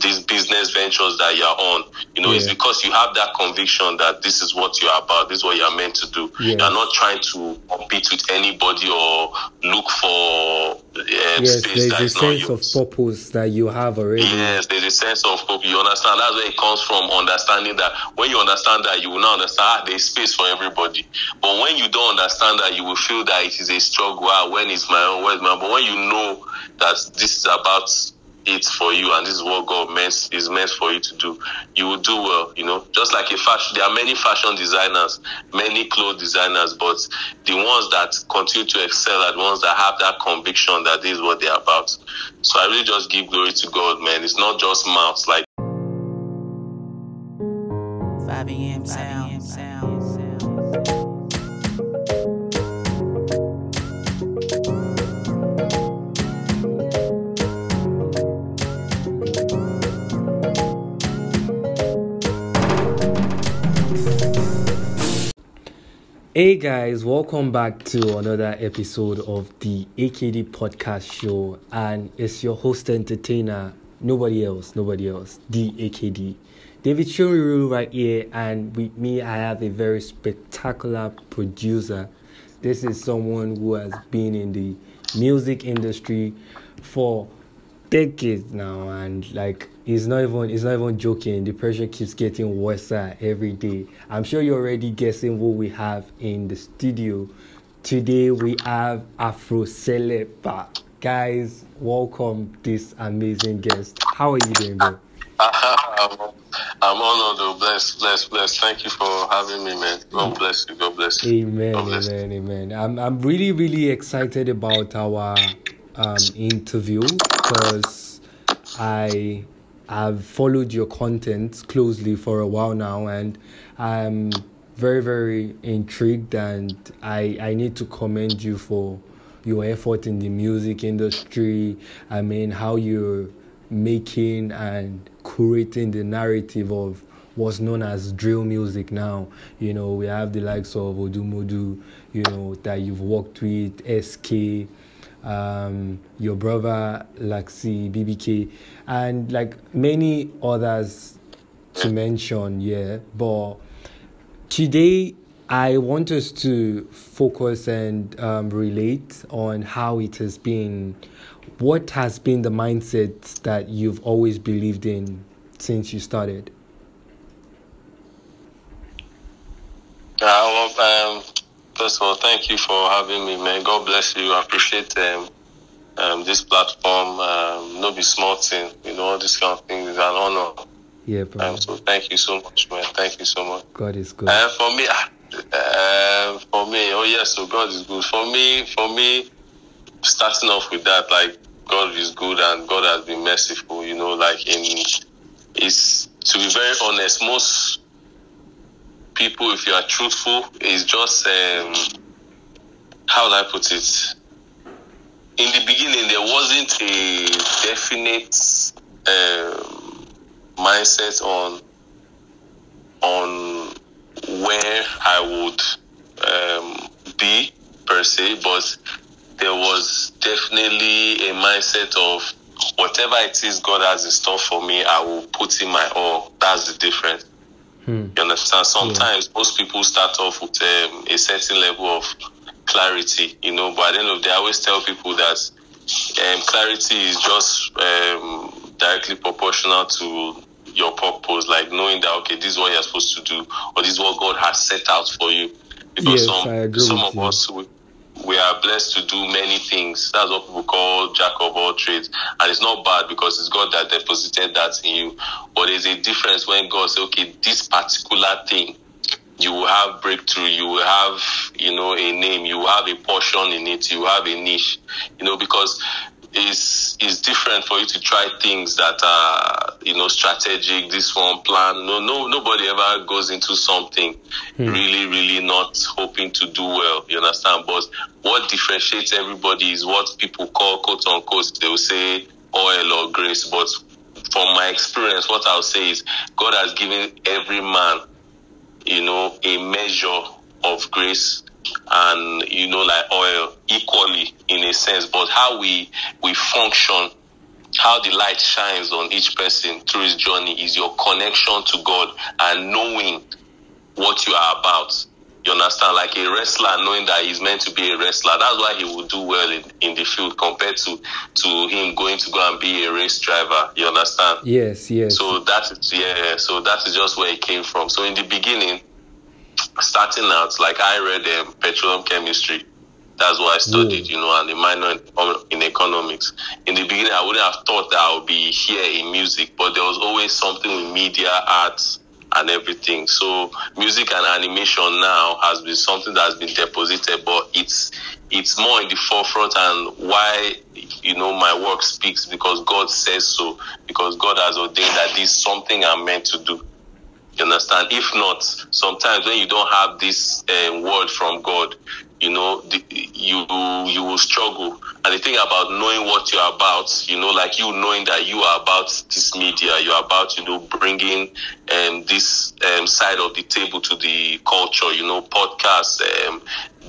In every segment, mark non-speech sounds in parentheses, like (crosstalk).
these business ventures that you're on. You know, it's because you have that conviction that this is what you're about, this is what you're meant to do. Yeah. You're not trying to compete with anybody or look for uh, Yes, space there's that a sense of purpose that you have already. Yes, there's a sense of hope. You understand? That's where it comes from. Understanding that when you understand that, you will now understand ah, there's space for everybody. But when you don't understand that, you will feel that it is a struggle. Ah, when is my own? Where's my own? But when you know that this is about it for you and this is what God meant is meant for you to do, you will do well. You know, just like a fashion, there are many fashion designers, many clothes designers, but the ones that continue to excel are the ones that have that conviction that this is what they're about. So I really just give glory to God, man. It's not just mouths. Like 5 a.m. sound. sound. Hey guys, welcome back to another episode of the AKD podcast show, and it's your host entertainer, nobody else, nobody else, the AKD. David Shuriru right here, and with me, I have a very spectacular producer. This is someone who has been in the music industry for decades now and like he's not even he's not even joking the pressure keeps getting worse every day i'm sure you're already guessing what we have in the studio today we have Afro Selecta guys welcome this amazing guest how are you doing bro (laughs) I'm, I'm honored, though. Bless, bless, bless. Thank you for having me, man. God bless you. God bless you. Amen, bless you. amen, amen. I'm I'm really really excited about our um, interview because I have followed your content closely for a while now, and I'm very very intrigued, and I I need to commend you for your effort in the music industry. I mean, how you're making and curating the narrative of what's known as drill music now. You know, we have the likes of Odumodu, you know, that you've worked with, SK, um, your brother Laxi, BBK, and like many others to mention, yeah. But today, I want us to focus and um, relate on how it has been. What has been the mindset that you've always believed in since you started? Yeah, well, um, first of all, thank you for having me, man. God bless you. I appreciate um, um, this platform. Um, no be small thing. You know, all these kind of things is an honor. Yeah, bro. Um, so thank you so much, man. Thank you so much. God is good. Uh, for me, uh, for me, oh yes, so God is good. For me, for me, starting off with that, like God is good and God has been merciful. You know, like in, is to be very honest, most people, if you are truthful, is just um, how do I put it? In the beginning, there wasn't a definite um, mindset on on where I would um, be per se, but there was definitely a mindset of whatever it is God has in store for me, I will put in my all. That's the difference. Hmm. You understand? Sometimes most people start off with um, a certain level of clarity, you know, but at the end of the day, I always tell people that um, clarity is just um, directly proportional to your purpose, like knowing that, okay, this is what you're supposed to do, or this is what God has set out for you. Because Yes, some, I agree some of you. us, we, we are blessed to do many things. That's what people call jack of all trades. And it's not bad because it's God that deposited that in you. But there's a difference when God says, okay, this particular thing, you will have breakthrough, you will have, you know, a name, you will have a portion in it, you will have a niche, you know, because it's, it's different for you to try things that are, you know, strategic, this one plan. No, no, nobody ever goes into something hmm. really, really not hoping to do well. You understand? But what differentiates everybody is what people call quote unquote, they will say oil or grace. But from my experience, what I'll say is God has given every man you know, a measure of grace and you know, like oil equally in a sense. But how we we function how the light shines on each person through his journey is your connection to God and knowing what you are about. You understand? Like a wrestler knowing that he's meant to be a wrestler. That's why he will do well in, in the field compared to, to him going to go and be a race driver. You understand? Yes, yes. So that is yeah, so that is just where it came from. So in the beginning, starting out, like I read um, petroleum chemistry. That's what I studied, you know, and a minor in, in economics. In the beginning, I wouldn't have thought that I would be here in music, but there was always something with media, arts, and everything. So music and animation now has been something that has been deposited, but it's it's more in the forefront and why you know my work speaks because God says so, because God has ordained that this is something I'm meant to do. You understand? If not, sometimes when you don't have this uh, word from God, you know, the, you you will struggle. And the thing about knowing what you're about, you know, like you knowing that you are about this media, you're about, you know, bringing um, this um, side of the table to the culture, you know, podcasts, um,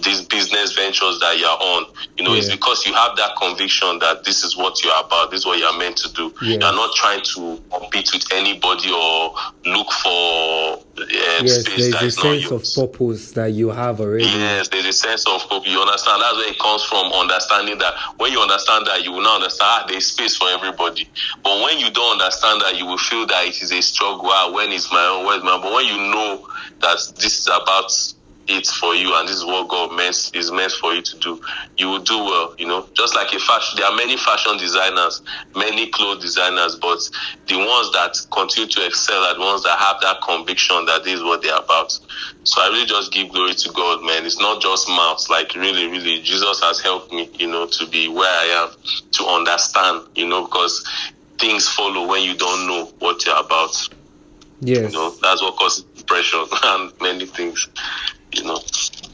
these business ventures that you're on, you know, yeah. it's because you have that conviction that this is what you're about, this is what you're meant to do. Yeah. You're not trying to compete with anybody or look for uh, yes, there's a sense of purpose that you have already. Yes, there's a sense of hope. You understand? That's where it comes from. Understanding that when you understand that, you will now understand ah, there's space for everybody. But when you don't understand that, you will feel that it is a struggle. Ah, when is my own? Where's my? But when you know that this is about it for you and this is what God meant is meant for you to do, you will do well, you know. Just like a fashion there are many fashion designers, many clothes designers, but the ones that continue to excel are the ones that have that conviction that this is what they're about. So I really just give glory to God, man. It's not just mouths, like really, really Jesus has helped me, you know, to be where I am, to understand, you know, because things follow when you don't know what you're about. Yes. You know, that's what causes depression (laughs) and many things you know.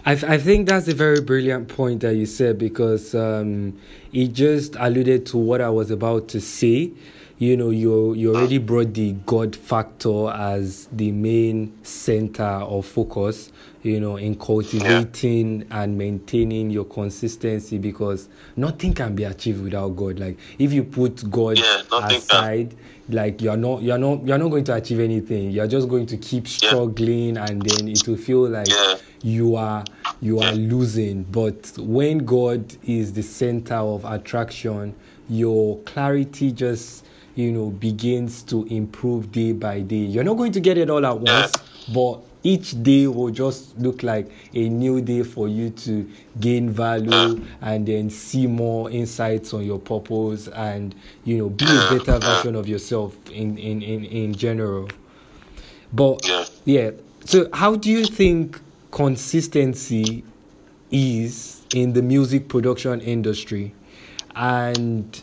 I, th- I think that's a very brilliant point that you said because um, it just alluded to what I was about to say. You know, you you already brought the God factor as the main center of focus. You know, in cultivating yeah. and maintaining your consistency because nothing can be achieved without God. Like if you put God yeah, aside. Can like you're not you're not you're not going to achieve anything you're just going to keep struggling yeah. and then it will feel like. You are you are losing. But when god is the center of attraction your clarity just you know begins to improve day by day. You're not going to get it all at once but each day will just look like a new day for you to gain value and then see more insights on your purpose and you know be a better version of yourself in in in, in general. But yeah. So how do you think consistency is in the music production industry and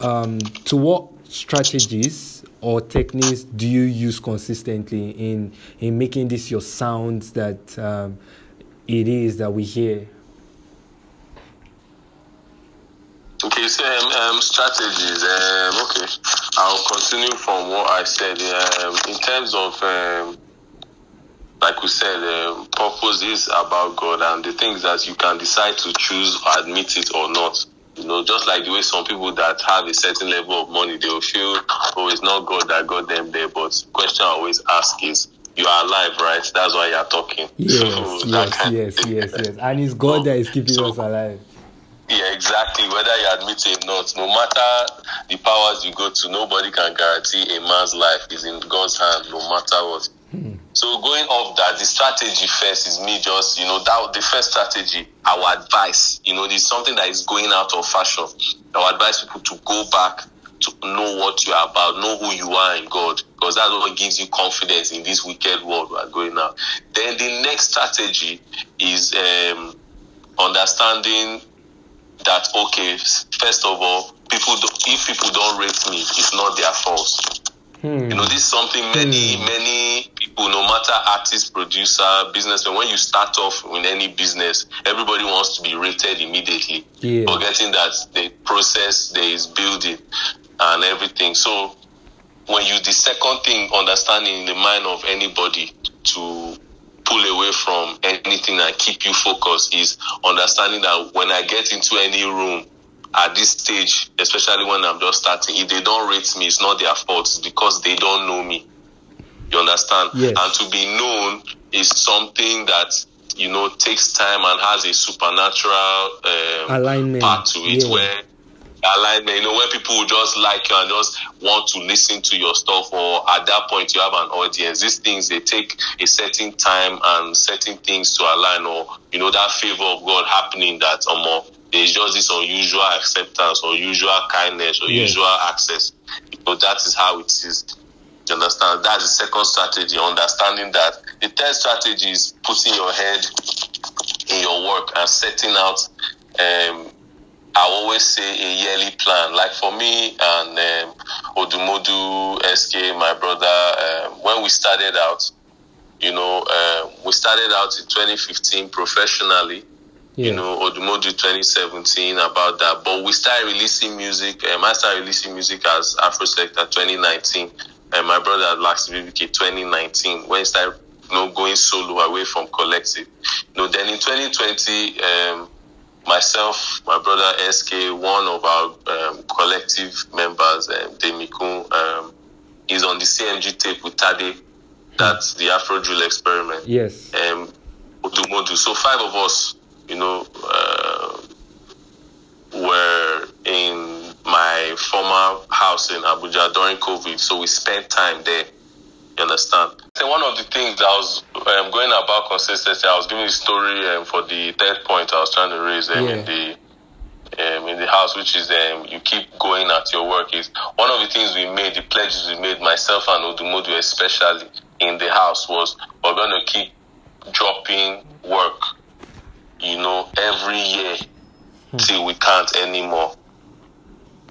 um, to what strategies or techniques do you use consistently in in making this your sounds that um, it is that we hear? Okay, so um, um, strategies. Um, okay, I'll continue from what I said. Um, in terms of, like we said, um, purpose is about God, and the things that you can decide to choose or admit it or not. You know, just like the way some people that have a certain level of money, they will feel, oh, it's not God that got them there. But the question I always ask is, you are alive, right? That's why you're talking. Yes, so yes, yes, yes, yes. And it's God so, that is keeping so, us alive. Yeah, exactly. Whether you admit it or not, no matter the powers you go to, nobody can guarantee a man's life is in God's hand, no matter what. So going off that, the strategy first is me just, you know, that the first strategy, our advice, you know, there's something that is going out of fashion. Our advise people to go back to know what you are about, know who you are in God, because that's what gives you confidence in this wicked world we are going now. Then the next strategy is um, understanding that okay, first of all, people do, if people don't rate me, it's not their fault. Hmm. You know, this is something many, hmm. many people, no matter artist, producer, businessman, when you start off in any business, everybody wants to be rated immediately. Yeah. Forgetting that the process there is building and everything. So when you the second thing understanding in the mind of anybody to pull away from anything and keep you focused is understanding that when I get into any room at this stage, especially when I'm just starting, if they don't rate me, it's not their fault. It's because they don't know me. You understand? Yes. And to be known is something that you know takes time and has a supernatural um, Alignment. part to it Yeah. where alignment, you know, when people just like you and just want to listen to your stuff, or at that point you have an audience. These things they take a certain time and certain things to align, or you know that favor of God happening that or more. There's just this unusual acceptance, or usual kindness, or Yes. usual access. Know that is how it is. You understand? That's the second strategy. Understanding that the third strategy is putting your head in your work and setting out um, I always say a yearly plan. Like for me and um, Odumodu SK, my brother, um, when we started out, you know, uh, we started out in 2015 professionally. Yeah. You know, Odumodu 2017 about that. But we started releasing music. Um, I started releasing music as Afro Selecta 2019. And my brother at Lax BBK 2019 when he started you know, going solo away from collective. You know, then in 2020, um, myself, my brother SK, one of our um, collective members, um, Demikun, um, is on the CMG tape with Tade. That's the Afro Drill experiment. Yes. Um, Odumodu. So five of us, you know, uh, were in my former house in Abuja during COVID. So we spent time there. You understand? So one of the things that I was um, going about consistency, I was giving a story um, for the third point I was trying to raise um, in the um, in the house, which is um, you keep going at your work. Is one of the things we made, the pledges we made, myself and Odumodu especially in the house was we're going to keep dropping work, you know, every year till we can't anymore.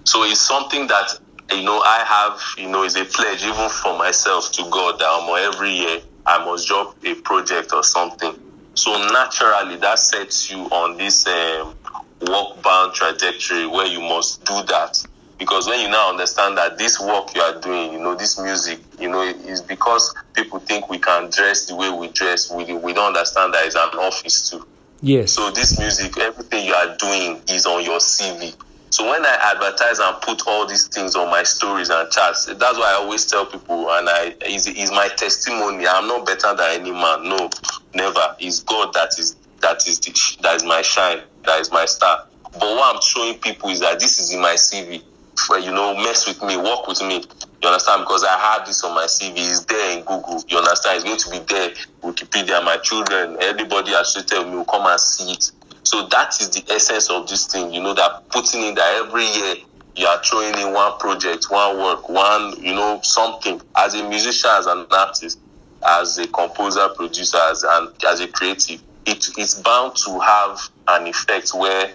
So it's something that you know I have, you know, is a pledge even for myself to God that um, every year I must drop a project or something. So naturally, that sets you on this um, work bound trajectory where you must do that. Because when you now understand that this work you are doing, you know, this music, you know, is because people think we can dress the way we dress. We, we don't understand that it's an office too. Yes. So this music, everything you are doing is on your CV. So when I advertise and put all these things on my stories and chats, that's why I always tell people, and I is is my testimony. I'm not better than any man. No, never. It's God that is that is the, that is my shine. That is my star. But what I'm showing people is that this is in my CV. You know, mess with me, work with me. You understand? Because I had this on my CV. It's there in Google. You understand? It's going to be there. Wikipedia, my children, everybody associated with me will come and see it. So that is the essence of this thing, you know, that putting in that every year you are throwing in one project, one work, one, you know, something. As a musician, as an artist, as a composer, producer, as and as a creative, it it's bound to have an effect where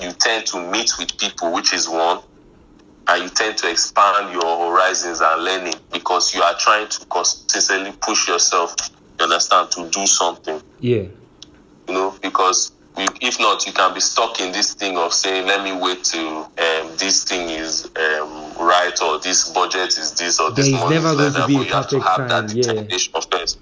you tend to meet with people, which is one, and you tend to expand your horizons and learning because you are trying to consistently push yourself, you understand, to do something yeah. you know, because we, if not, you can be stuck in this thing of saying, let me wait till um, this thing is um, right or this budget is this or this There is money never is going like to be but a you have to have time, that yeah. first.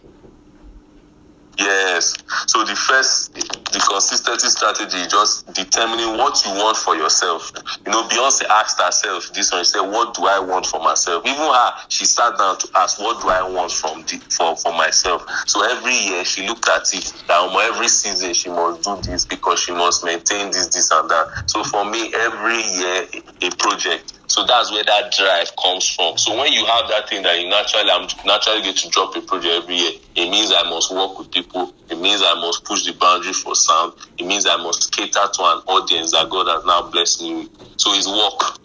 Yes. So the first, the consistency strategy just determining what you want for yourself. You know, Beyonce asked herself this one. She said, "What do I want for myself?" Even her, she sat down to ask, "What do I want from the, for for myself?" So every year she looked at it. That every season she must do this because she must maintain this, this, and that. So for me, every year a project. So that's where that drive comes from. So when you have that thing that you naturally, I'm naturally get to drop a project every year. It means I must work with people. It means I must push the boundary for sound. It means I must cater to an audience that God has now blessed me with. So it's work.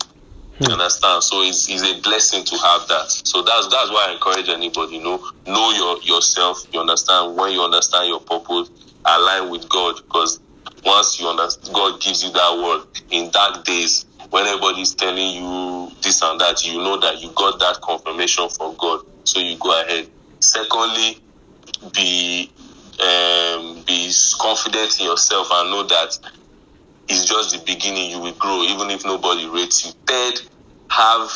Hmm. You understand? So it's, it's a blessing to have that. So that's that's why I encourage anybody, you know, know your yourself. You understand when you understand your purpose, align with God because once you understand, God gives you that word in dark days when everybody's telling you this and that, you know that you got that confirmation from God. So you go ahead. Secondly, be um, be confident in yourself and know that it's just the beginning. You will grow even if nobody rates you. Third, have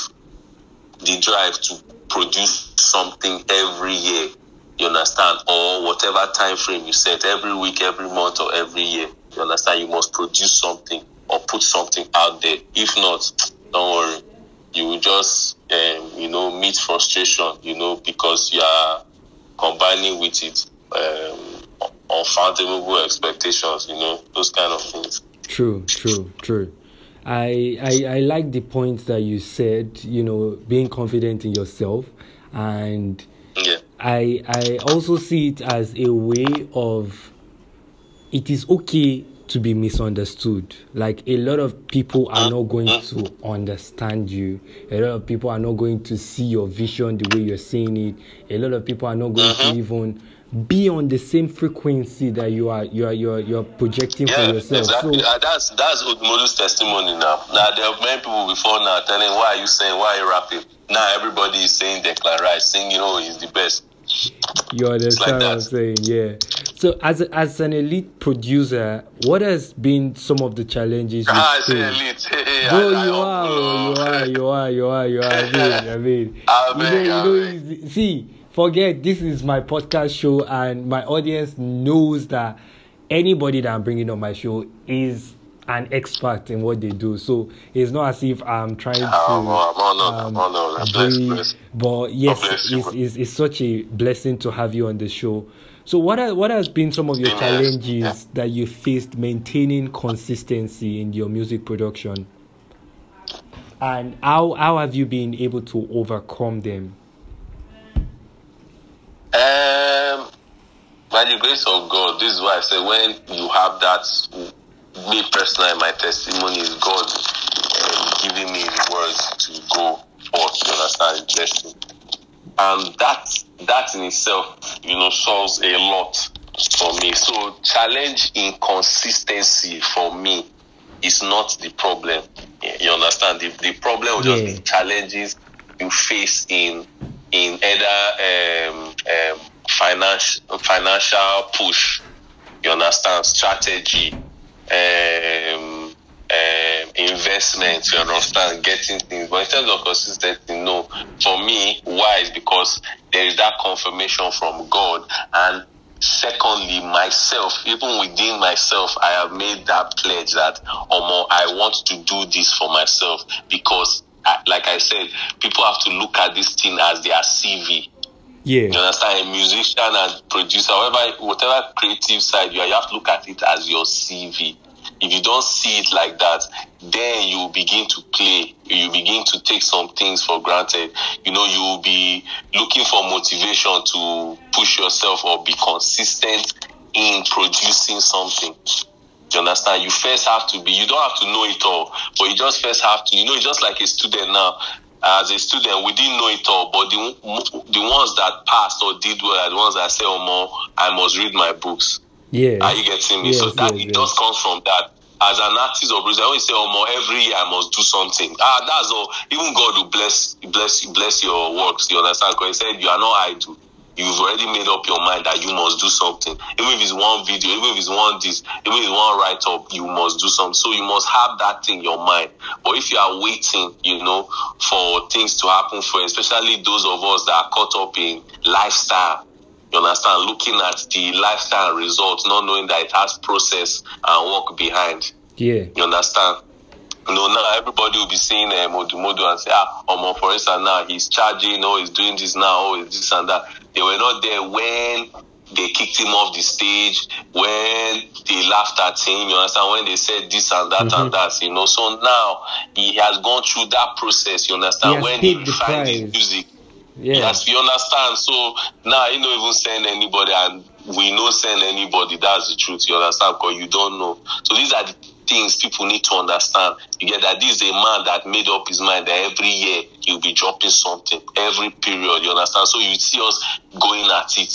the drive to produce something every year. You understand, or whatever time frame you set, every week, every month, or every year. You understand, you must produce something or put something out there. If not, don't worry. You will just, um, you know, meet frustration, you know, because you are combining with it um, unfathomable expectations, you know, those kind of things. True, true, true. I, I I like the points that you said. You know, being confident in yourself, and Yeah. I I also see it as a way of it is okay to be misunderstood. Like a lot of people are not going uh, uh. to understand you. A lot of people are not going to see your vision the way you're seeing it. A lot of people are not going to uh-huh. even be on the same frequency that you are you are you are, you are projecting Yeah, for yourself. exactly. So Uh, that's that's Odumodu's testimony now. Now there are many people before now telling why are you saying why are you rapping? Now everybody is saying Declan Rice, saying you know he's the best. You understand like what I'm saying? Yeah. So, as a, as an elite producer, what has been some of the challenges you Ah, I say faced? elite. (laughs) Hey, Bro, I- I you are, you are, you are, you are, you are. I mean, I (laughs) mean, you know, you know. beg. it's- See, forget this is my podcast show, and my audience knows that anybody that I'm bringing on my show is an expert in what they do. So it's not as if I'm trying to. Um, honored. I'm blessed, breathe. But yes, it's, it's, it's such a blessing to have you on the show. So what are, what has been some of your challenges Yeah. that you faced maintaining consistency in your music production? And how how have you been able to overcome them? Um, by the grace of God, this is why I say when you have that, me personally, my testimony is God um, giving me the words to go forth. You understand? Bless me. And that that in itself, you know, solves a lot for me. So challenge inconsistency for me is not the problem. You understand? The, the problem will just Yeah. be challenges you face in in either um, um, financial financial push. You understand? Strategy, um, um, investment. You understand? Getting things. But in terms of consistency, no. For me, why is because there is that confirmation from God and secondly myself even within myself i have made that pledge that omo i want to do this for myself because like i said people have to look at this thing as their cv you understand? A musician and producer whatever whatever creative side you are you have to look at it as your cv if you don't see it like that then you begin to play. You begin to take some things for granted. You know you will be looking for motivation to push yourself or be consistent in producing something. You understand? You first have to be, you don't have to know it all, but you just first have to, you know, just like a student now. As a student, we didn't know it all, but the, the ones that passed or did well are the ones that say, oh, more, I must read my books. yeah, Are you getting me? so that yes, it yes. does comes from that. As an artist or producer, I always say, "Oh, more every year I must do something." Ah, that's all. Even God will bless, bless, bless your works. You understand? Because He said, "You are not idle. You've already made up your mind that you must do something. Even if it's one video, even if it's one this, even if it's one write up, you must do something. So you must have that thing in your mind. But if you are waiting, you know, for things to happen for, especially those of us that are caught up in lifestyle." You understand? Looking at the lifestyle results, not knowing that it has process and work behind. yeah, You understand? You know, now everybody will be seeing uh, Modu Modu and say, ah, Omo, for instance, now he's charging, or he's doing this now, or he's this and that. They were not there when they kicked him off the stage, when they laughed at him, you understand, when they said this and that and that, you know. So now he has gone through that process, you understand, He when he the his music. yeah, Yes, you understand. So now you don't even send anybody, and we no send anybody. That's the truth. You understand? Because you don't know. So these are the things people need to understand. You get that this is a man that made up his mind that every year he'll be dropping something every period. You understand? So you see us going at it.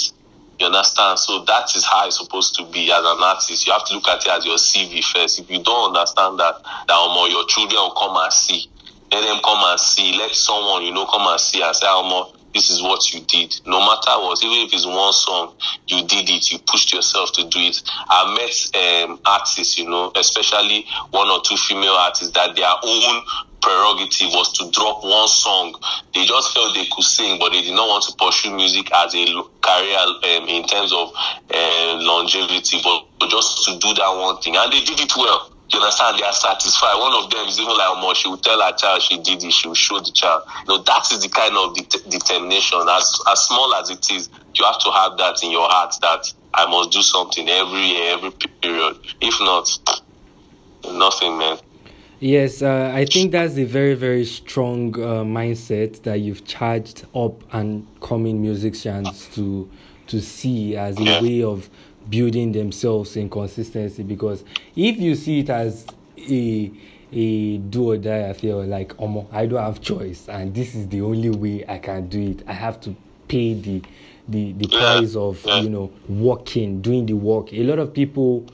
You understand? So that is how it's supposed to be as an artist. You have to look at it as your CV first. If you don't understand that, that um, your children will come and see. Let them come and see. Let someone, you know, come and see and say, um, this is what you did. No matter what, even if it's one song, you did it. You pushed yourself to do it. I met um, artists, you know, especially one or two female artists that their own prerogative was to drop one song. They just felt they could sing, but they did not want to pursue music as a career um, in terms of uh, longevity, but, but just to do that one thing. And they did it well. You understand? They are satisfied. One of them is even like, more. She will tell her child she did it. She will show the child. You know, that is the kind of det- determination. As as small as it is, you have to have that in your heart that I must do something every year, every period. If not, nothing, man. Yes, uh, I think that's a very, very strong uh, mindset that you've charged up and coming musicians to to see as a Yeah. way of building themselves in consistency. Because if you see it as a a do or die affair, like Omo, I don't have choice, and this is the only way I can do it. I have to pay the the the price of you know working, doing the work. A lot of people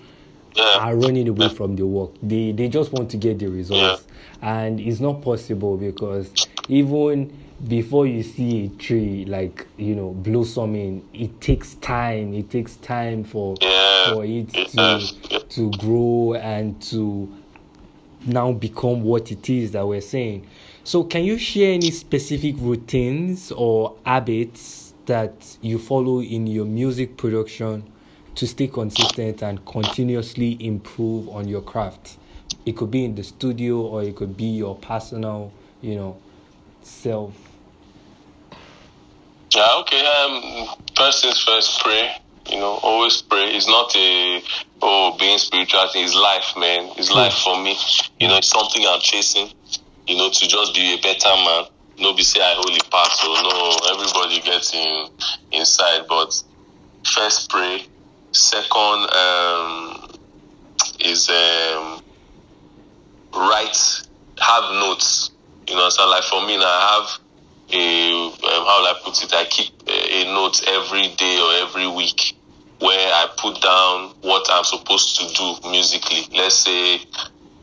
are running away from the work. They they just want to get the results, and it's not possible because even before you see a tree like you know blossoming, it takes time. It takes time for Yeah, for it it to does, to grow and to now become what it is that we're saying. So, can you share any specific routines or habits that you follow in your music production to stay consistent and continuously improve on your craft? It could be in the studio or it could be your personal, you know, self. Yeah, okay. Um, first things first, pray. You know, always pray. It's not a oh being spiritual thing. It's life, man. It's life for me. You know, it's something I'm chasing. You know, to just be a better man. Nobody say I holy pass. So no, everybody gets in inside. But first pray. Second um, is um, write. Have notes. You know, so like for me now, I have a um, how will I put it? I keep a, note every day or every week where I put down what I'm supposed to do musically. Let's say,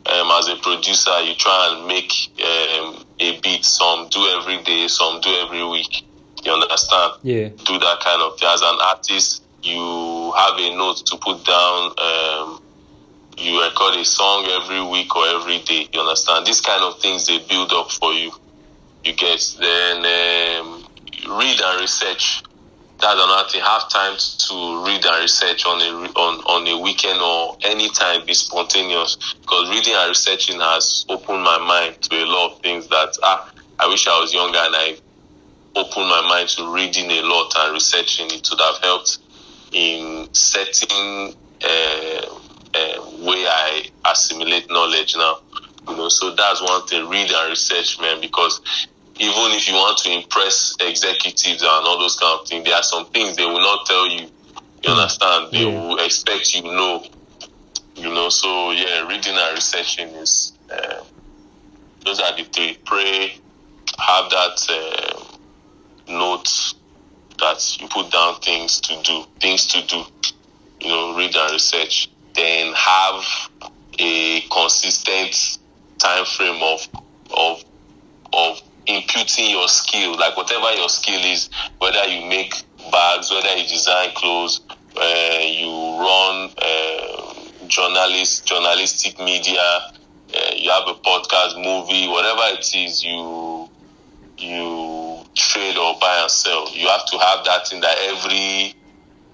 um, as a producer, you try and make um, a beat. Some do every day, some do every week. You understand? Yeah. do that kind of thing. As an artist, you have a note to put down. Um, you record a song every week or every day. You understand? These kind of things they build up for you. You get then um, read and research. That's another thing. Have time to read and research on a on on a weekend or anytime. Be spontaneous because reading and researching has opened my mind to a lot of things that ah I wish I was younger and I opened my mind to reading a lot and researching. It would have helped in setting uh, uh, way I assimilate knowledge now. You know, so that's one thing. Read and research, man, because even if you want to impress executives and all those kind of things, there are some things they will not tell you. You understand? They Yeah. will expect you know. You know, so yeah, reading and researching is uh, those are the three. Pray, have that uh, note that you put down things to do, things to do. You know, read and research. Then have a consistent time frame of of of imputing your skill, like whatever your skill is, whether you make bags, whether you design clothes, uh, you run uh, journalist journalistic media, uh, you have a podcast, movie, whatever it is, you you trade or buy and sell. You have to have that in that every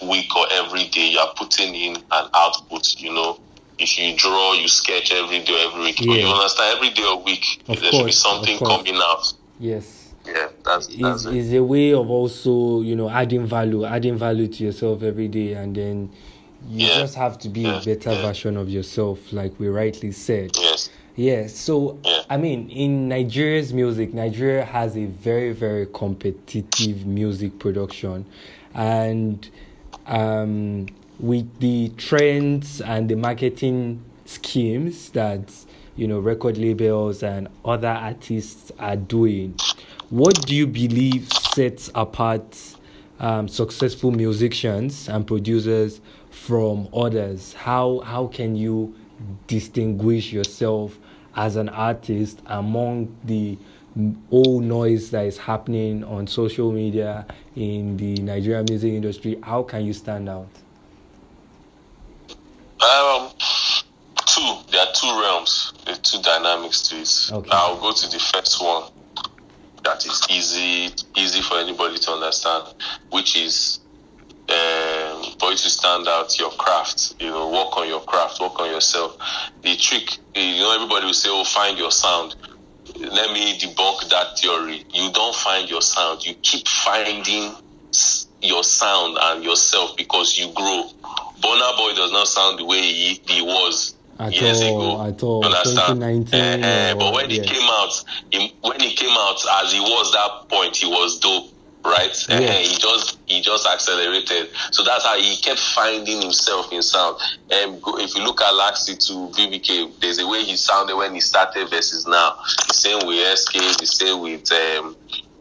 week or every day you are putting in an output. You know, if you draw, you sketch every day, every week. Yeah. you understand, every day or week, Of there should be something coming out. Yes. Yeah, that's that's is it. is a way of also you know adding value adding value to yourself every day and then you Yeah. just have to be Yeah, a better yeah. version of yourself like we rightly said Yes. yeah so i mean in nigeria's music nigeria has a very very competitive music production and um with the trends and the marketing schemes that you know record labels and other artists are doing what do you believe sets apart um, successful musicians and producers from others? How how can you distinguish yourself as an artist among the old noise that is happening on social media in the Nigerian music industry? How can you stand out Um, two. There are two realms. There are two dynamics to it. Okay. I'll go to the first one. That is easy, easy for anybody to understand, which is um, for you to stand out your craft. You know, work on your craft, work on yourself. The trick, you know, everybody will say, "Oh, find your sound." Let me debunk that theory. You don't find your sound. You keep finding your sound and yourself because you grow. Burna Boy does not sound the way he, he was At years all, ago. at all. You understand? 2019 eh, or- but when he came out, he, when he came out as he was that point, he was dope, right? Eh, Yeah. eh, he just he just accelerated. So that's how he kept finding himself in sound. And go, if you look at Laxi to BBK, there's a way he sounded when he started versus now. The same with SK, the same with um,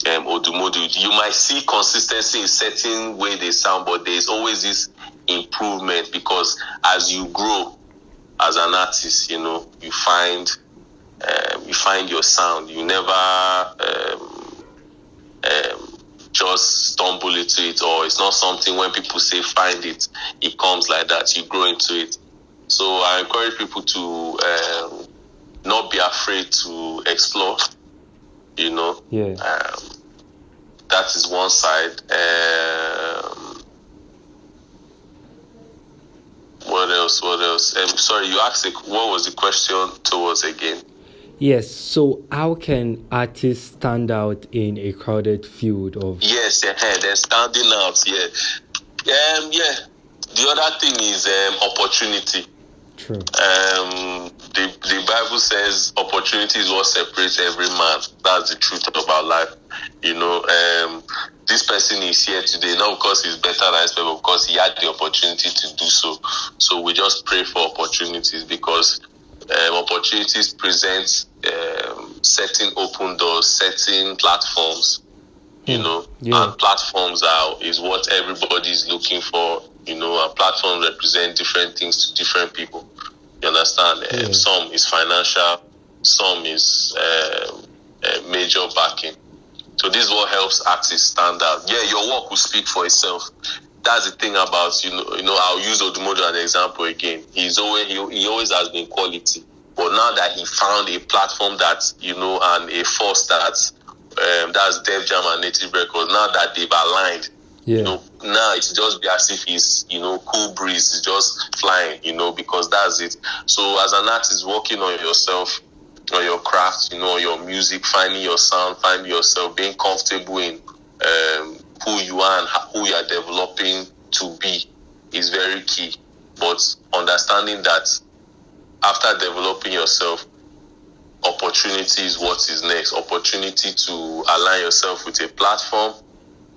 um, Odumodu. You might see consistency in certain way they sound, but there's always this improvement because as you grow as an artist, you know, you find um, you find your sound. You never um, um, just stumble into it, or it's not something when people say find it, it comes like that. You grow into it. So I encourage people to um, not be afraid to explore. You know, Yeah. um, that is one side. Um, what else? What else? Um, sorry, you asked. What was the question towards again? Yes. So, how can artists stand out in a crowded field of? Yes, yeah, they're standing out. Yeah, um, yeah. The other thing is um, opportunity. True. Um, the the Bible says opportunity is what separates every man. That's the truth about life. You know, um, this person is here today not because he's better than us, but because he had the opportunity to do so. So we just pray for opportunities because um, opportunities present um, certain open doors, certain platforms. You know, Yeah. and platforms are is what everybody is looking for. You know, and platforms represent different things to different people. You understand? Um, Yeah. Some is financial, some is uh, major backing. So this is what helps artists stand out. Yeah, your work will speak for itself. That's the thing about you know. You know, I'll use Odumodu as an example again. He's always he, he always has been quality, but now that he found a platform that you know and a force that um, that's Def Jam and Native Records. Now that they've aligned, Yeah. you know, now it's just be as if he's, you know, cool breeze, it's just flying, you know, because that's it. So as an artist, working on yourself, on your craft, you know, your music, finding your sound, finding yourself, being comfortable in um, who you are and who you are developing to be is very key. But understanding that after developing yourself, opportunity is what is next. Opportunity to align yourself with a platform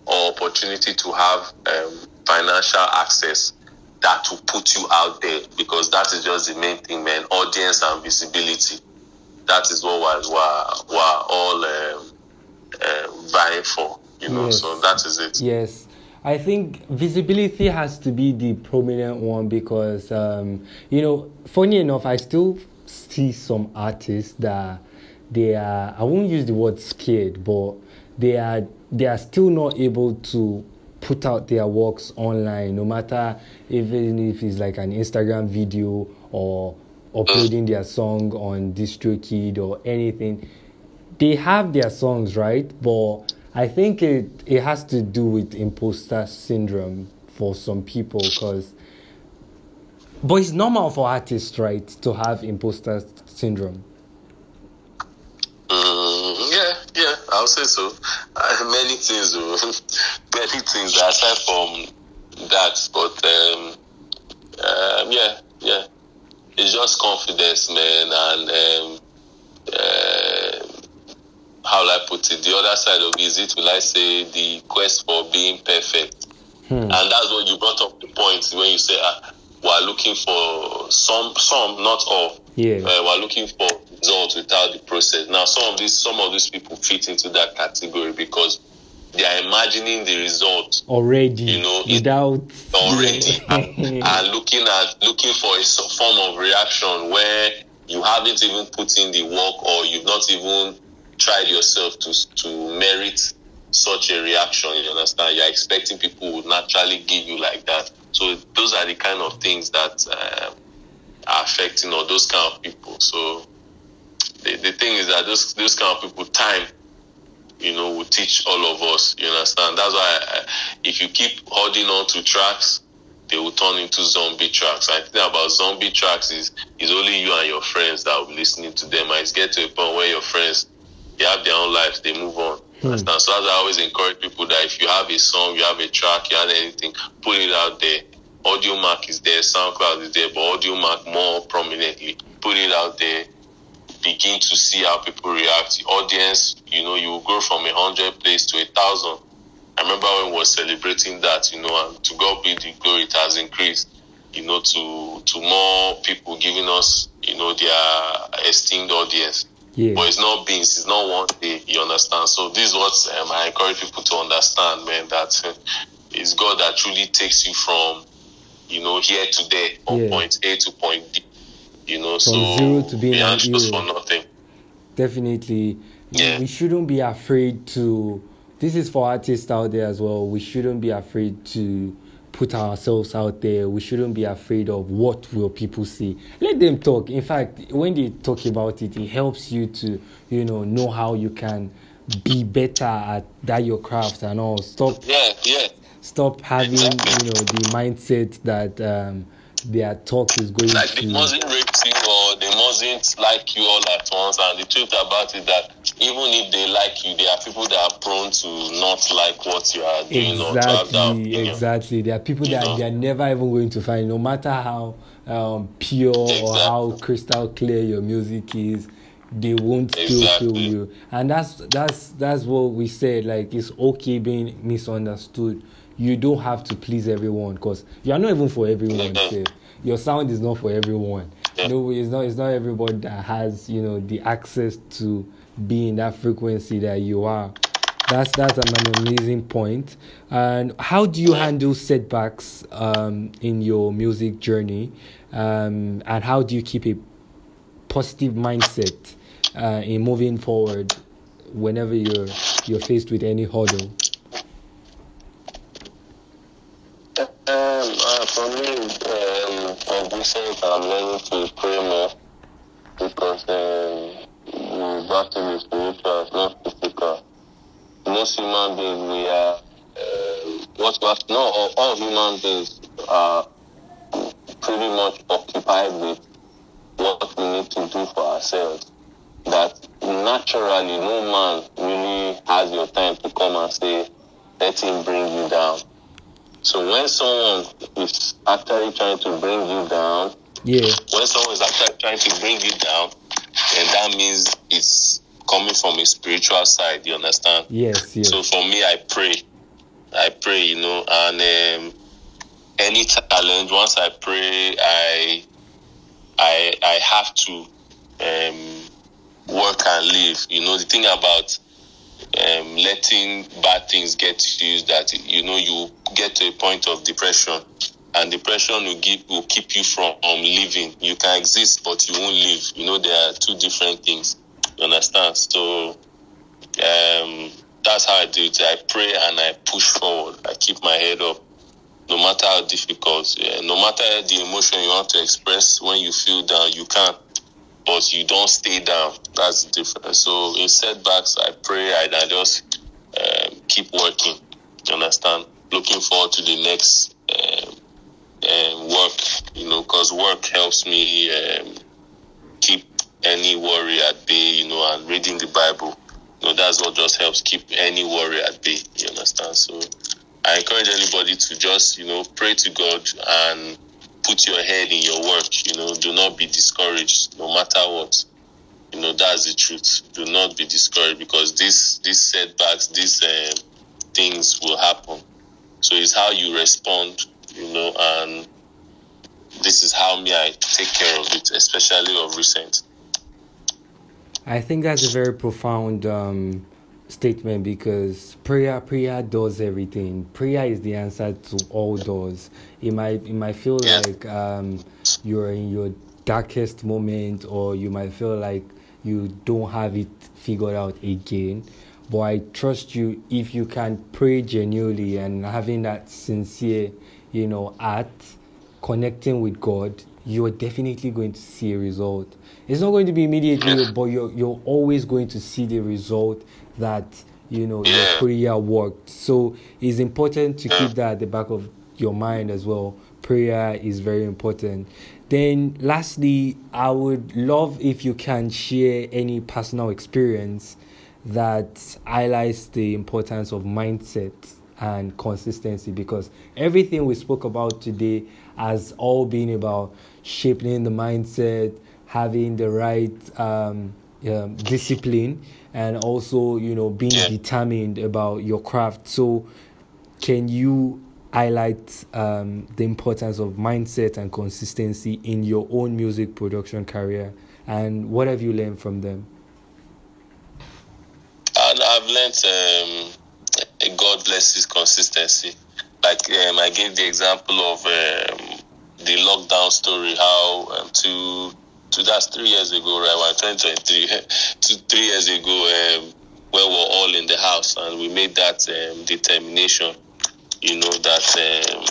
or opportunity to have um, financial access that will put you out there because that is just the main thing, man. Audience and visibility. That is what we're, we're, we're all um, uh, vying for, you know. Yes. So that is it. Yes. I think visibility has to be the prominent one because, um, you know, funny enough, I still see some artists that they are, I won't use the word scared, but they are, they are still not able to put out their works online, no matter even if it's like an Instagram video or uploading their song on DistroKid or anything. They have their songs right? But i think it it has to do with imposter syndrome for some people because but it's normal for artists right to have imposter syndrome Mm, yeah, yeah, I'll say so. Uh, many things, (laughs) many things aside from that, but um, um, yeah, yeah, it's just confidence, man, and um, uh, how will I put it? The other side of it is it, will I say, the quest for being perfect. Hmm. And that's what you brought up the point when you say, ah, we're looking for some, some, not all. Yeah. Uh, we're looking for results without the process. Now, some of these, some of these people fit into that category because they are imagining the result already You know, without already (laughs) and, and looking at looking for a form of reaction where you haven't even put in the work or you've not even tried yourself to to merit such a reaction. You understand? You're expecting people would naturally give you like that. So those are the kind of things that uh, are affecting or those kind of people. So the, the thing is that those those kind of people time you know, will teach all of us. You understand? That's why I, if you keep holding on to tracks, they will turn into zombie tracks. I think about zombie tracks is is only you and your friends that will be listening to them. And it's get to a point where your friends they have their own lives, they move on. Hmm. So as I always encourage people that if you have a song, you have a track, you have anything, put it out there. Audiomack is there, SoundCloud is there, but Audiomack more prominently. Put it out there. Begin to see how people react. The audience, you know, you will grow from a hundred place to a thousand. I remember when we were celebrating that, you know, and to God be the glory, it has increased, you know, to to more people giving us, you know, their esteemed audience. Yeah. But it's not beans, it's not one day, you understand? So this is what um, I encourage people to understand, man, that uh, it's God that truly takes you from, you know, here to there, from Yeah. point A to point D. You know, From so zero to being be an anxious for nothing. definitely Yeah. we shouldn't be afraid to this is for artists out there as well we shouldn't be afraid to put ourselves out there we shouldn't be afraid of what will people say let them talk in fact when they talk about it it helps you to you know know how you can be better at that your craft and all stop Yeah, yeah. stop having Exactly. you know the mindset that um their talk is going Like to they mustn't rate you or mustn't like you all at once. And the truth about it that even if they like you, there are people that are prone to not like what you are doing or have that Exactly, exactly. There are people You that know? they are never even going to find, no matter how um, pure or Exactly. how crystal clear your music is, they won't still feel Exactly. you. And that's that's that's what we said. Like it's okay being misunderstood. You don't have to please everyone because you are not even for everyone. Mhm. sef. Your sound is not for everyone. No, it's not. It's not everybody that has you know the access to be in that frequency that you are. That's that's an amazing point. And how do you handle setbacks um, in your music journey? Um, and how do you keep a positive mindset uh, in moving forward whenever you're you're faced with any hurdle? Um, uh, for me, I'm learning to pray more because um, the battle is spiritual, it's not physical. Most human beings, we are, uh, what we no, all, all human beings are pretty much occupied with what we need to do for ourselves. That naturally, no man really has your time to come and say, let him bring you down. So when someone is actually trying to bring you down, Yeah, when someone is actually trying to bring you down, then that means it's coming from a spiritual side. You understand? yes, yes. So for me, I pray, I pray, you know, and um, any challenge, once I pray, I, I, I have to um, work and live. You know, the thing about um, letting bad things get to you is that you know you get to a point of depression, and depression will give will keep you from um, living. You can exist, but you won't live. You know, there are two different things. You understand? So um, that's how I do it. I pray and I push forward. I keep my head up, no matter how difficult. Yeah, no matter the emotion you want to express when you feel down, you can, but you don't stay down. That's the difference. So in setbacks, I pray and I just um, keep working. You understand? Looking forward to the next um, um, work. You know, because work helps me um, keep any worry at bay. You know, and reading the Bible. You know, that's what just helps keep any worry at bay. You understand? So I encourage anybody to just, you know, pray to God and put your head in your work. You know, do not be discouraged, no matter what. You know, that's the truth. Do not be discouraged because this, these setbacks, these um, things will happen. So it's how you respond, you know, and this is how me I take care of it, especially of recent. I think that's a very profound um, statement because prayer prayer does everything. Prayer is the answer to all doors. It might it might feel Yeah. like um, you're in your darkest moment, or you might feel like you don't have it figured out again. But I trust you if you can pray genuinely and having that sincere, you know, at connecting with God, you're definitely going to see a result. It's not going to be immediately, but you're you're always going to see the result that you know your prayer worked. So it's important to keep that at the back of your mind as well. Prayer is very important. Then, lastly, I would love if you can share any personal experience that highlights the importance of mindset and consistency because everything we spoke about today has all been about shaping the mindset, having the right um, um, discipline, and also you know being determined about your craft. So, can you highlight um, the importance of mindset and consistency in your own music production career, and what have you learned from them? And I've learned um, God blesses consistency. Like um, I gave the example of um, the lockdown story, how um, two, two that's three years ago, right? Well, 2023, (laughs) two, three years ago, um, when we're all in the house and we made that um, determination, you know, that um,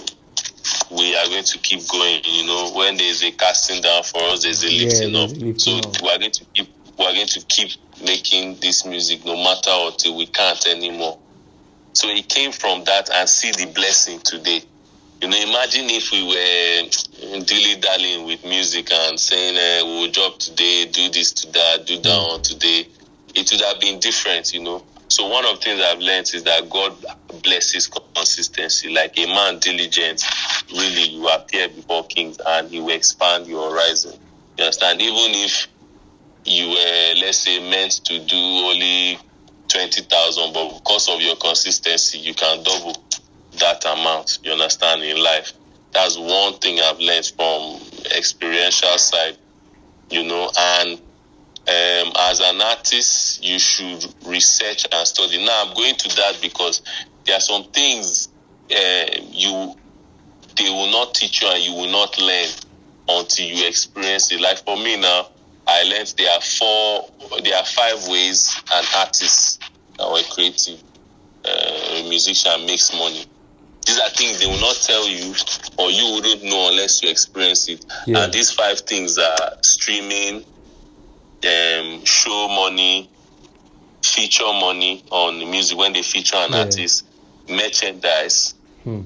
we are going to keep going. You know, when there's a casting down for us, there's a lifting there's up. lifting so up. we are going to keep, we are going to keep making this music no matter until we can't anymore. So he came from that and see the blessing today. You know, imagine if we were dilly dallying with music and saying, eh, we'll drop today, do this to that, do that on today. It would have been different, you know. So one of the things I've learned is that God blesses consistency. Like a man diligent, really, you appear before kings and he will expand your horizon. You understand? Even if you were, let's say, meant to do only 20,000, but because of your consistency, you can double that amount. You understand in life. That's one thing I've learned from experiential side, you know, and um, as an artist, you should research and study. Now, I'm going to that because there are some things uh, you they will not teach you and you will not learn until you experience it. Like for me now, I learned there are four, there are five ways an artist or a creative uh, musician makes money. These are things they will not tell you, or you wouldn't know unless you experience it. Yeah. And these five things are streaming, um, show money, feature money on the music when they feature an Yeah. artist, merchandise, Hmm.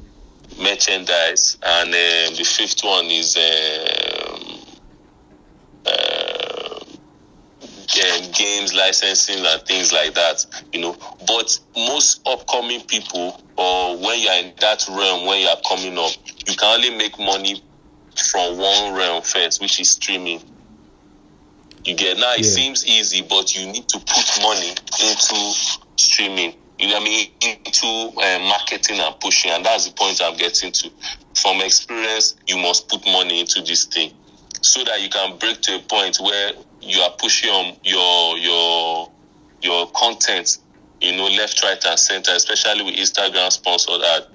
merchandise, and um, the fifth one is um, uh, yeah, games licensing and things like that. You know, but most upcoming people, or when you're in that realm, when you're coming up, you can only make money from one realm first, which is streaming. You get now. It Yeah. seems easy, but you need to put money into streaming. You know what I mean? Into uh, marketing and pushing, and that's the point I'm getting to. From experience, you must put money into this thing so that you can break to a point where you are pushing on your your your content, you know, left, right, and center, especially with Instagram sponsored ad.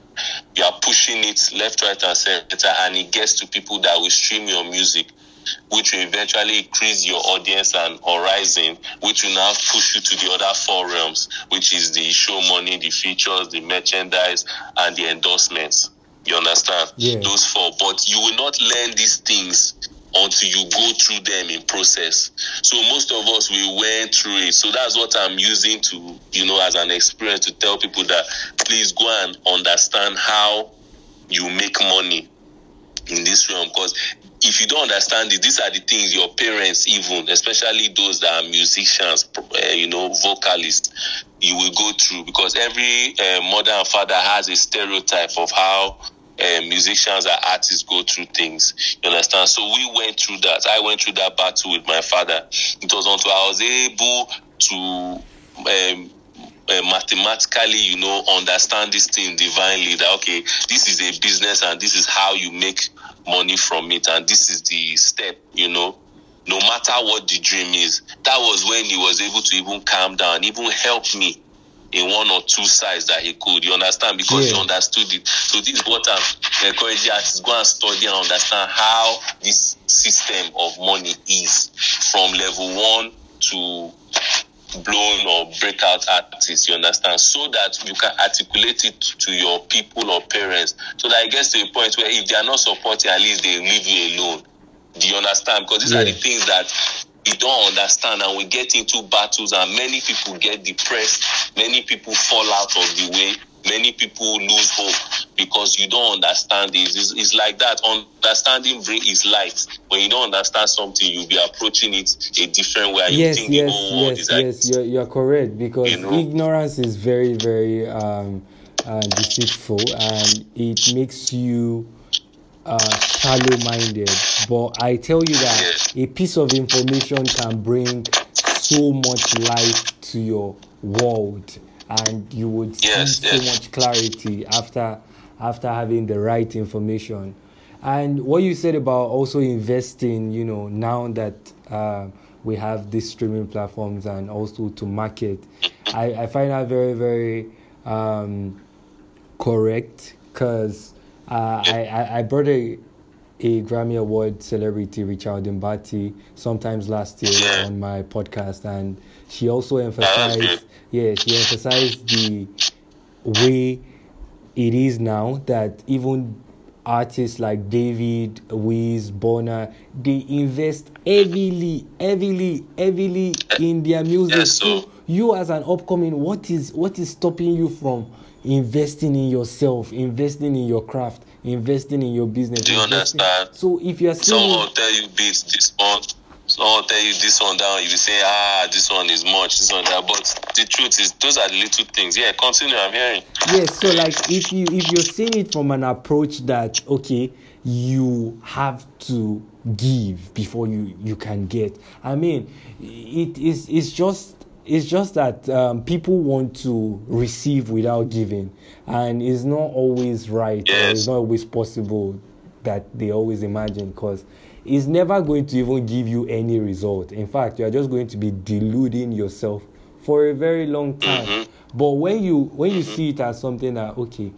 You are pushing it left, right, and center, and it gets to people that will stream your music, which will eventually increase your audience and horizon, which will now push you to the other four realms, which is the show money, the features, the merchandise, and the endorsements. You understand? Yeah. Those four. But you will not learn these things until you go through them in process. So most of us we went through it. So that's what I'm using to, you know, as an experience to tell people that please go and understand how you make money in this realm because if you don't understand it, these are the things your parents, even especially those that are musicians, uh, you know, vocalists, you will go through because every uh, mother and father has a stereotype of how uh, musicians and artists go through things. You understand? So we went through that. I went through that battle with my father. It was until I was able to um, uh, mathematically, you know, understand this thing divinely that okay, this is a business and this is how you make money from it, and this is the step, you know. No matter what the dream is, that was when he was able to even calm down, even help me in one or two sides that he could. You understand? Because Yeah. he understood it. So this is what I'm encouraging artists go and study and understand how this system of money is from level one to blown or breakout artists, you understand? So that you can articulate it to your people or parents. So that it gets to a point where if they are not supporting, at least they leave you alone. Do you understand? Because these are the Yeah. things that we don't understand and we get into battles and many people get depressed, many people fall out of the way, many people lose hope because you don't understand it. It's, it's like that. Understanding bring is light. When you don't understand something, you'll be approaching it a different way. You yes think yes yes is like yes you're, you're correct because You know? ignorance is very very um, uh, deceitful and it makes you uh, shallow minded but i tell you that a piece of information can bring so much light to your world and you would see Yes, so yes. much clarity after after having the right information. And what you said about also investing you know now that uh, we have these streaming platforms and also to market i, I find that very very um, correct because uh, I, I I brought a a Grammy Award celebrity, Richard Mbati, sometimes last year Yeah. on my podcast, and she also emphasized, yeah, she emphasized the way it is now that even artists like David, Wiz, Burna, they invest heavily, heavily, heavily in their music. Yes, so you as an upcoming, what is what is stopping you from investing in yourself, investing in your craft, investing in your business? Do you investing- understand? So if you are Someone saying will tell you this one. Someone will tell you this one down. You say, ah, this one is much, this one that. But the truth is, those are little things. Yeah, continue. I'm hearing. yes so like if you if you're seeing it from an approach that okay you have to give before you you can get i mean it is it's just it's just that um, people want to receive without giving. And it's not always right Yes. it's not always possible that they always imagine because it's never going to even give you any result. In fact you are just going to be deluding yourself for a very long time. Mhm. but when you when you see it as something that okay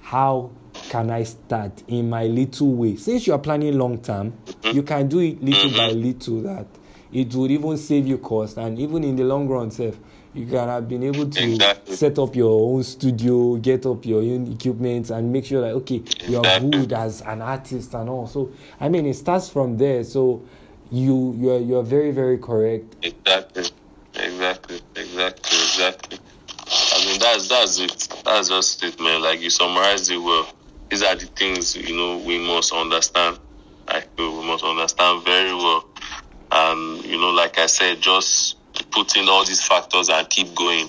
how can i start in my little way? Since you are planning long term you can do it little by little that it would even save you cost and even in the long run self you can have been able to Exactly. set up your own studio get up your own equipment and make sure that okay you are good as an artist and all so i mean it starts from there so you you're you're very very correct Exactly. Exactly. Exactly. Exactly. I mean, that's that's it. That's just it, man. Like you summarized it well. These are the things you know we must understand. I feel we must understand very well. And you know, like I said, just put in all these factors and keep going.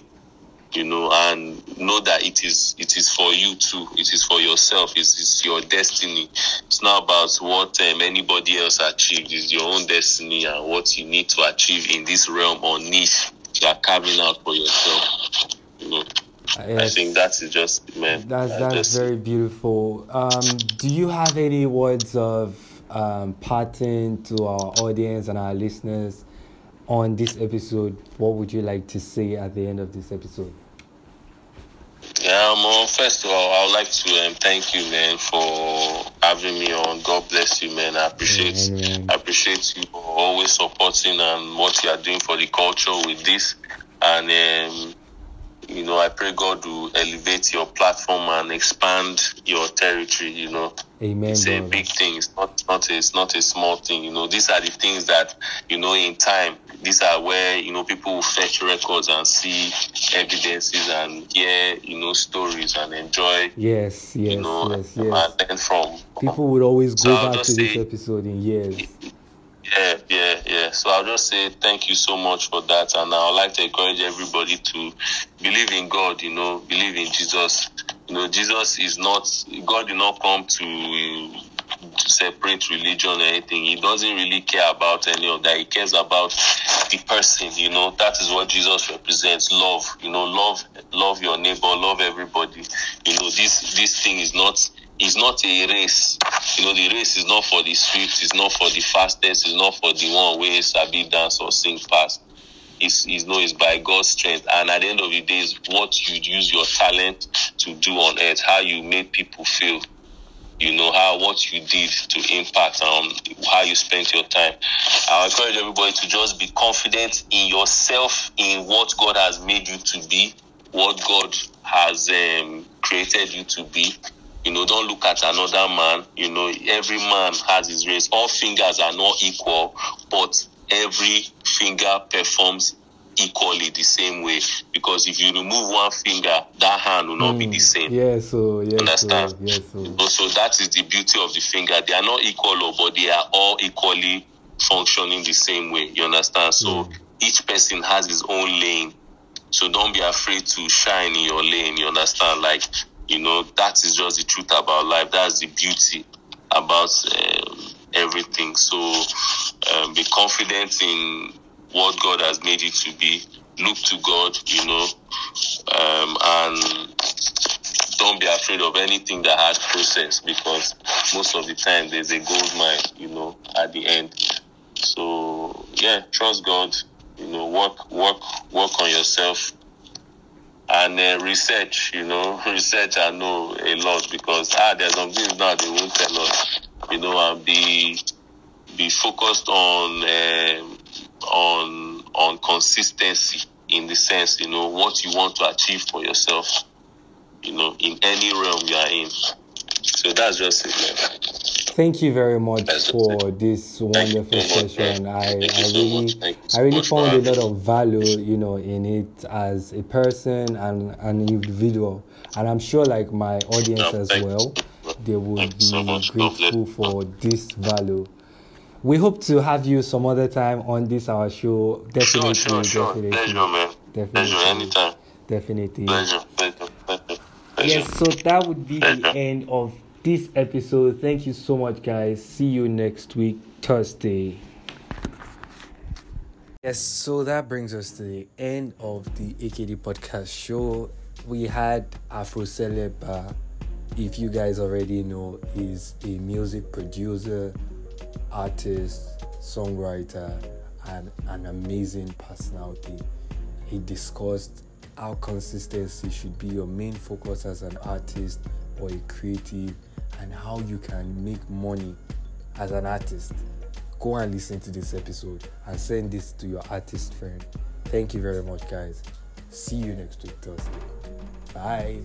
You know, and know that it is it is for you too. It is for yourself. It's, it's your destiny. It's not about what um, anybody else achieved. It's your own destiny and what you need to achieve in this realm or niche you are carving out for yourself. You know, Uh, I think that is just man. That's that's just- very beautiful. Um, do you have any words of um, parting to our audience and our listeners on this episode? What would you like to say at the end of this episode? Yeah, um, well, first of all, I would like to um, thank you, man, for having me on. God bless you, man. I appreciate, Amen. I appreciate you always supporting and what you are doing for the culture with this. And um, you know, I pray God will elevate your platform and expand your territory. You know, Amen. it's a big thing. It's not not a, it's not a small thing. You know, these are the things that you know in time. These are where you know people fetch records and see evidences and hear you know stories and enjoy Yes, you yes, know yes, yes. and learn from. People would always go I'll back to this episode in years. Yeah, yeah, yeah. So I'll just say thank you so much for that, and I'd like to encourage everybody to believe in God. You know, believe in Jesus. You know, Jesus is not God. Did not come to to separate religion or anything. He doesn't really care about any of that. He cares about the person. You know, that is what Jesus represents. Love. You know, love, love your neighbor, love everybody. You know, this this thing is not is not a race. You know, the race is not for the swift, it's not for the fastest, it's not for the one way sabi dance or sing fast. It's, it's no, it's by God's strength. And at the end of the day, is what you use your talent to do on earth, how you make people feel. You know how what you did to impact um how you spent your time. I encourage everybody to just be confident in yourself, in what God has made you to be, what God has um, created you to be. You know, don't look at another man. You know, every man has his race. All fingers are not equal, but every finger performs equally the same way because if you remove one finger, that hand will not be the same. Mm. Yeah, so yes, Understand? so yes, so So that is the beauty of the finger. They are not equal, but they are all equally functioning the same way. You understand? So Mm. each person has his own lane. So don't be afraid to shine in your lane. You understand? Like you know, that is just the truth about life. That's the beauty about um, everything. So um, be confident in what God has made you to be. Look to God, you know, um, and don't be afraid of anything that has process because most of the time there's a gold mine, you know, at the end. So yeah, trust God, you know, work work work on yourself and uh, research, you know, (laughs) research I know a lot because ah there's some things now they won't tell us, you know, and be be focused on um, on on consistency in the sense, you know, what you want to achieve for yourself you know, in any realm you are in. So that's just it. Thank you very much for this wonderful session. I, I really, much. Thank you so I really found a lot of value, you know, in it as a person and an individual. And I'm sure, like my audience as well, they would be so much. God bless grateful for this value. We hope to have you some other time on this our show. Definitely, Sure, sure, sure. definitely, Pleasure, man. definitely, Pleasure, anytime. definitely. Pleasure. pleasure. Yes, so that would be the end of this episode. Thank you so much, guys. See you next week, Thursday. Yes, so that brings us to the end of the AKD podcast show. We had Afro Selecta, uh, if you guys already know, is a music producer, artist, songwriter, and an amazing personality. He discussed how consistency should be your main focus as an artist or a creative, and how you can make money as an artist. Go and listen to this episode and send this to your artist friend. Thank you very much, guys. See you next week, Thursday. Bye.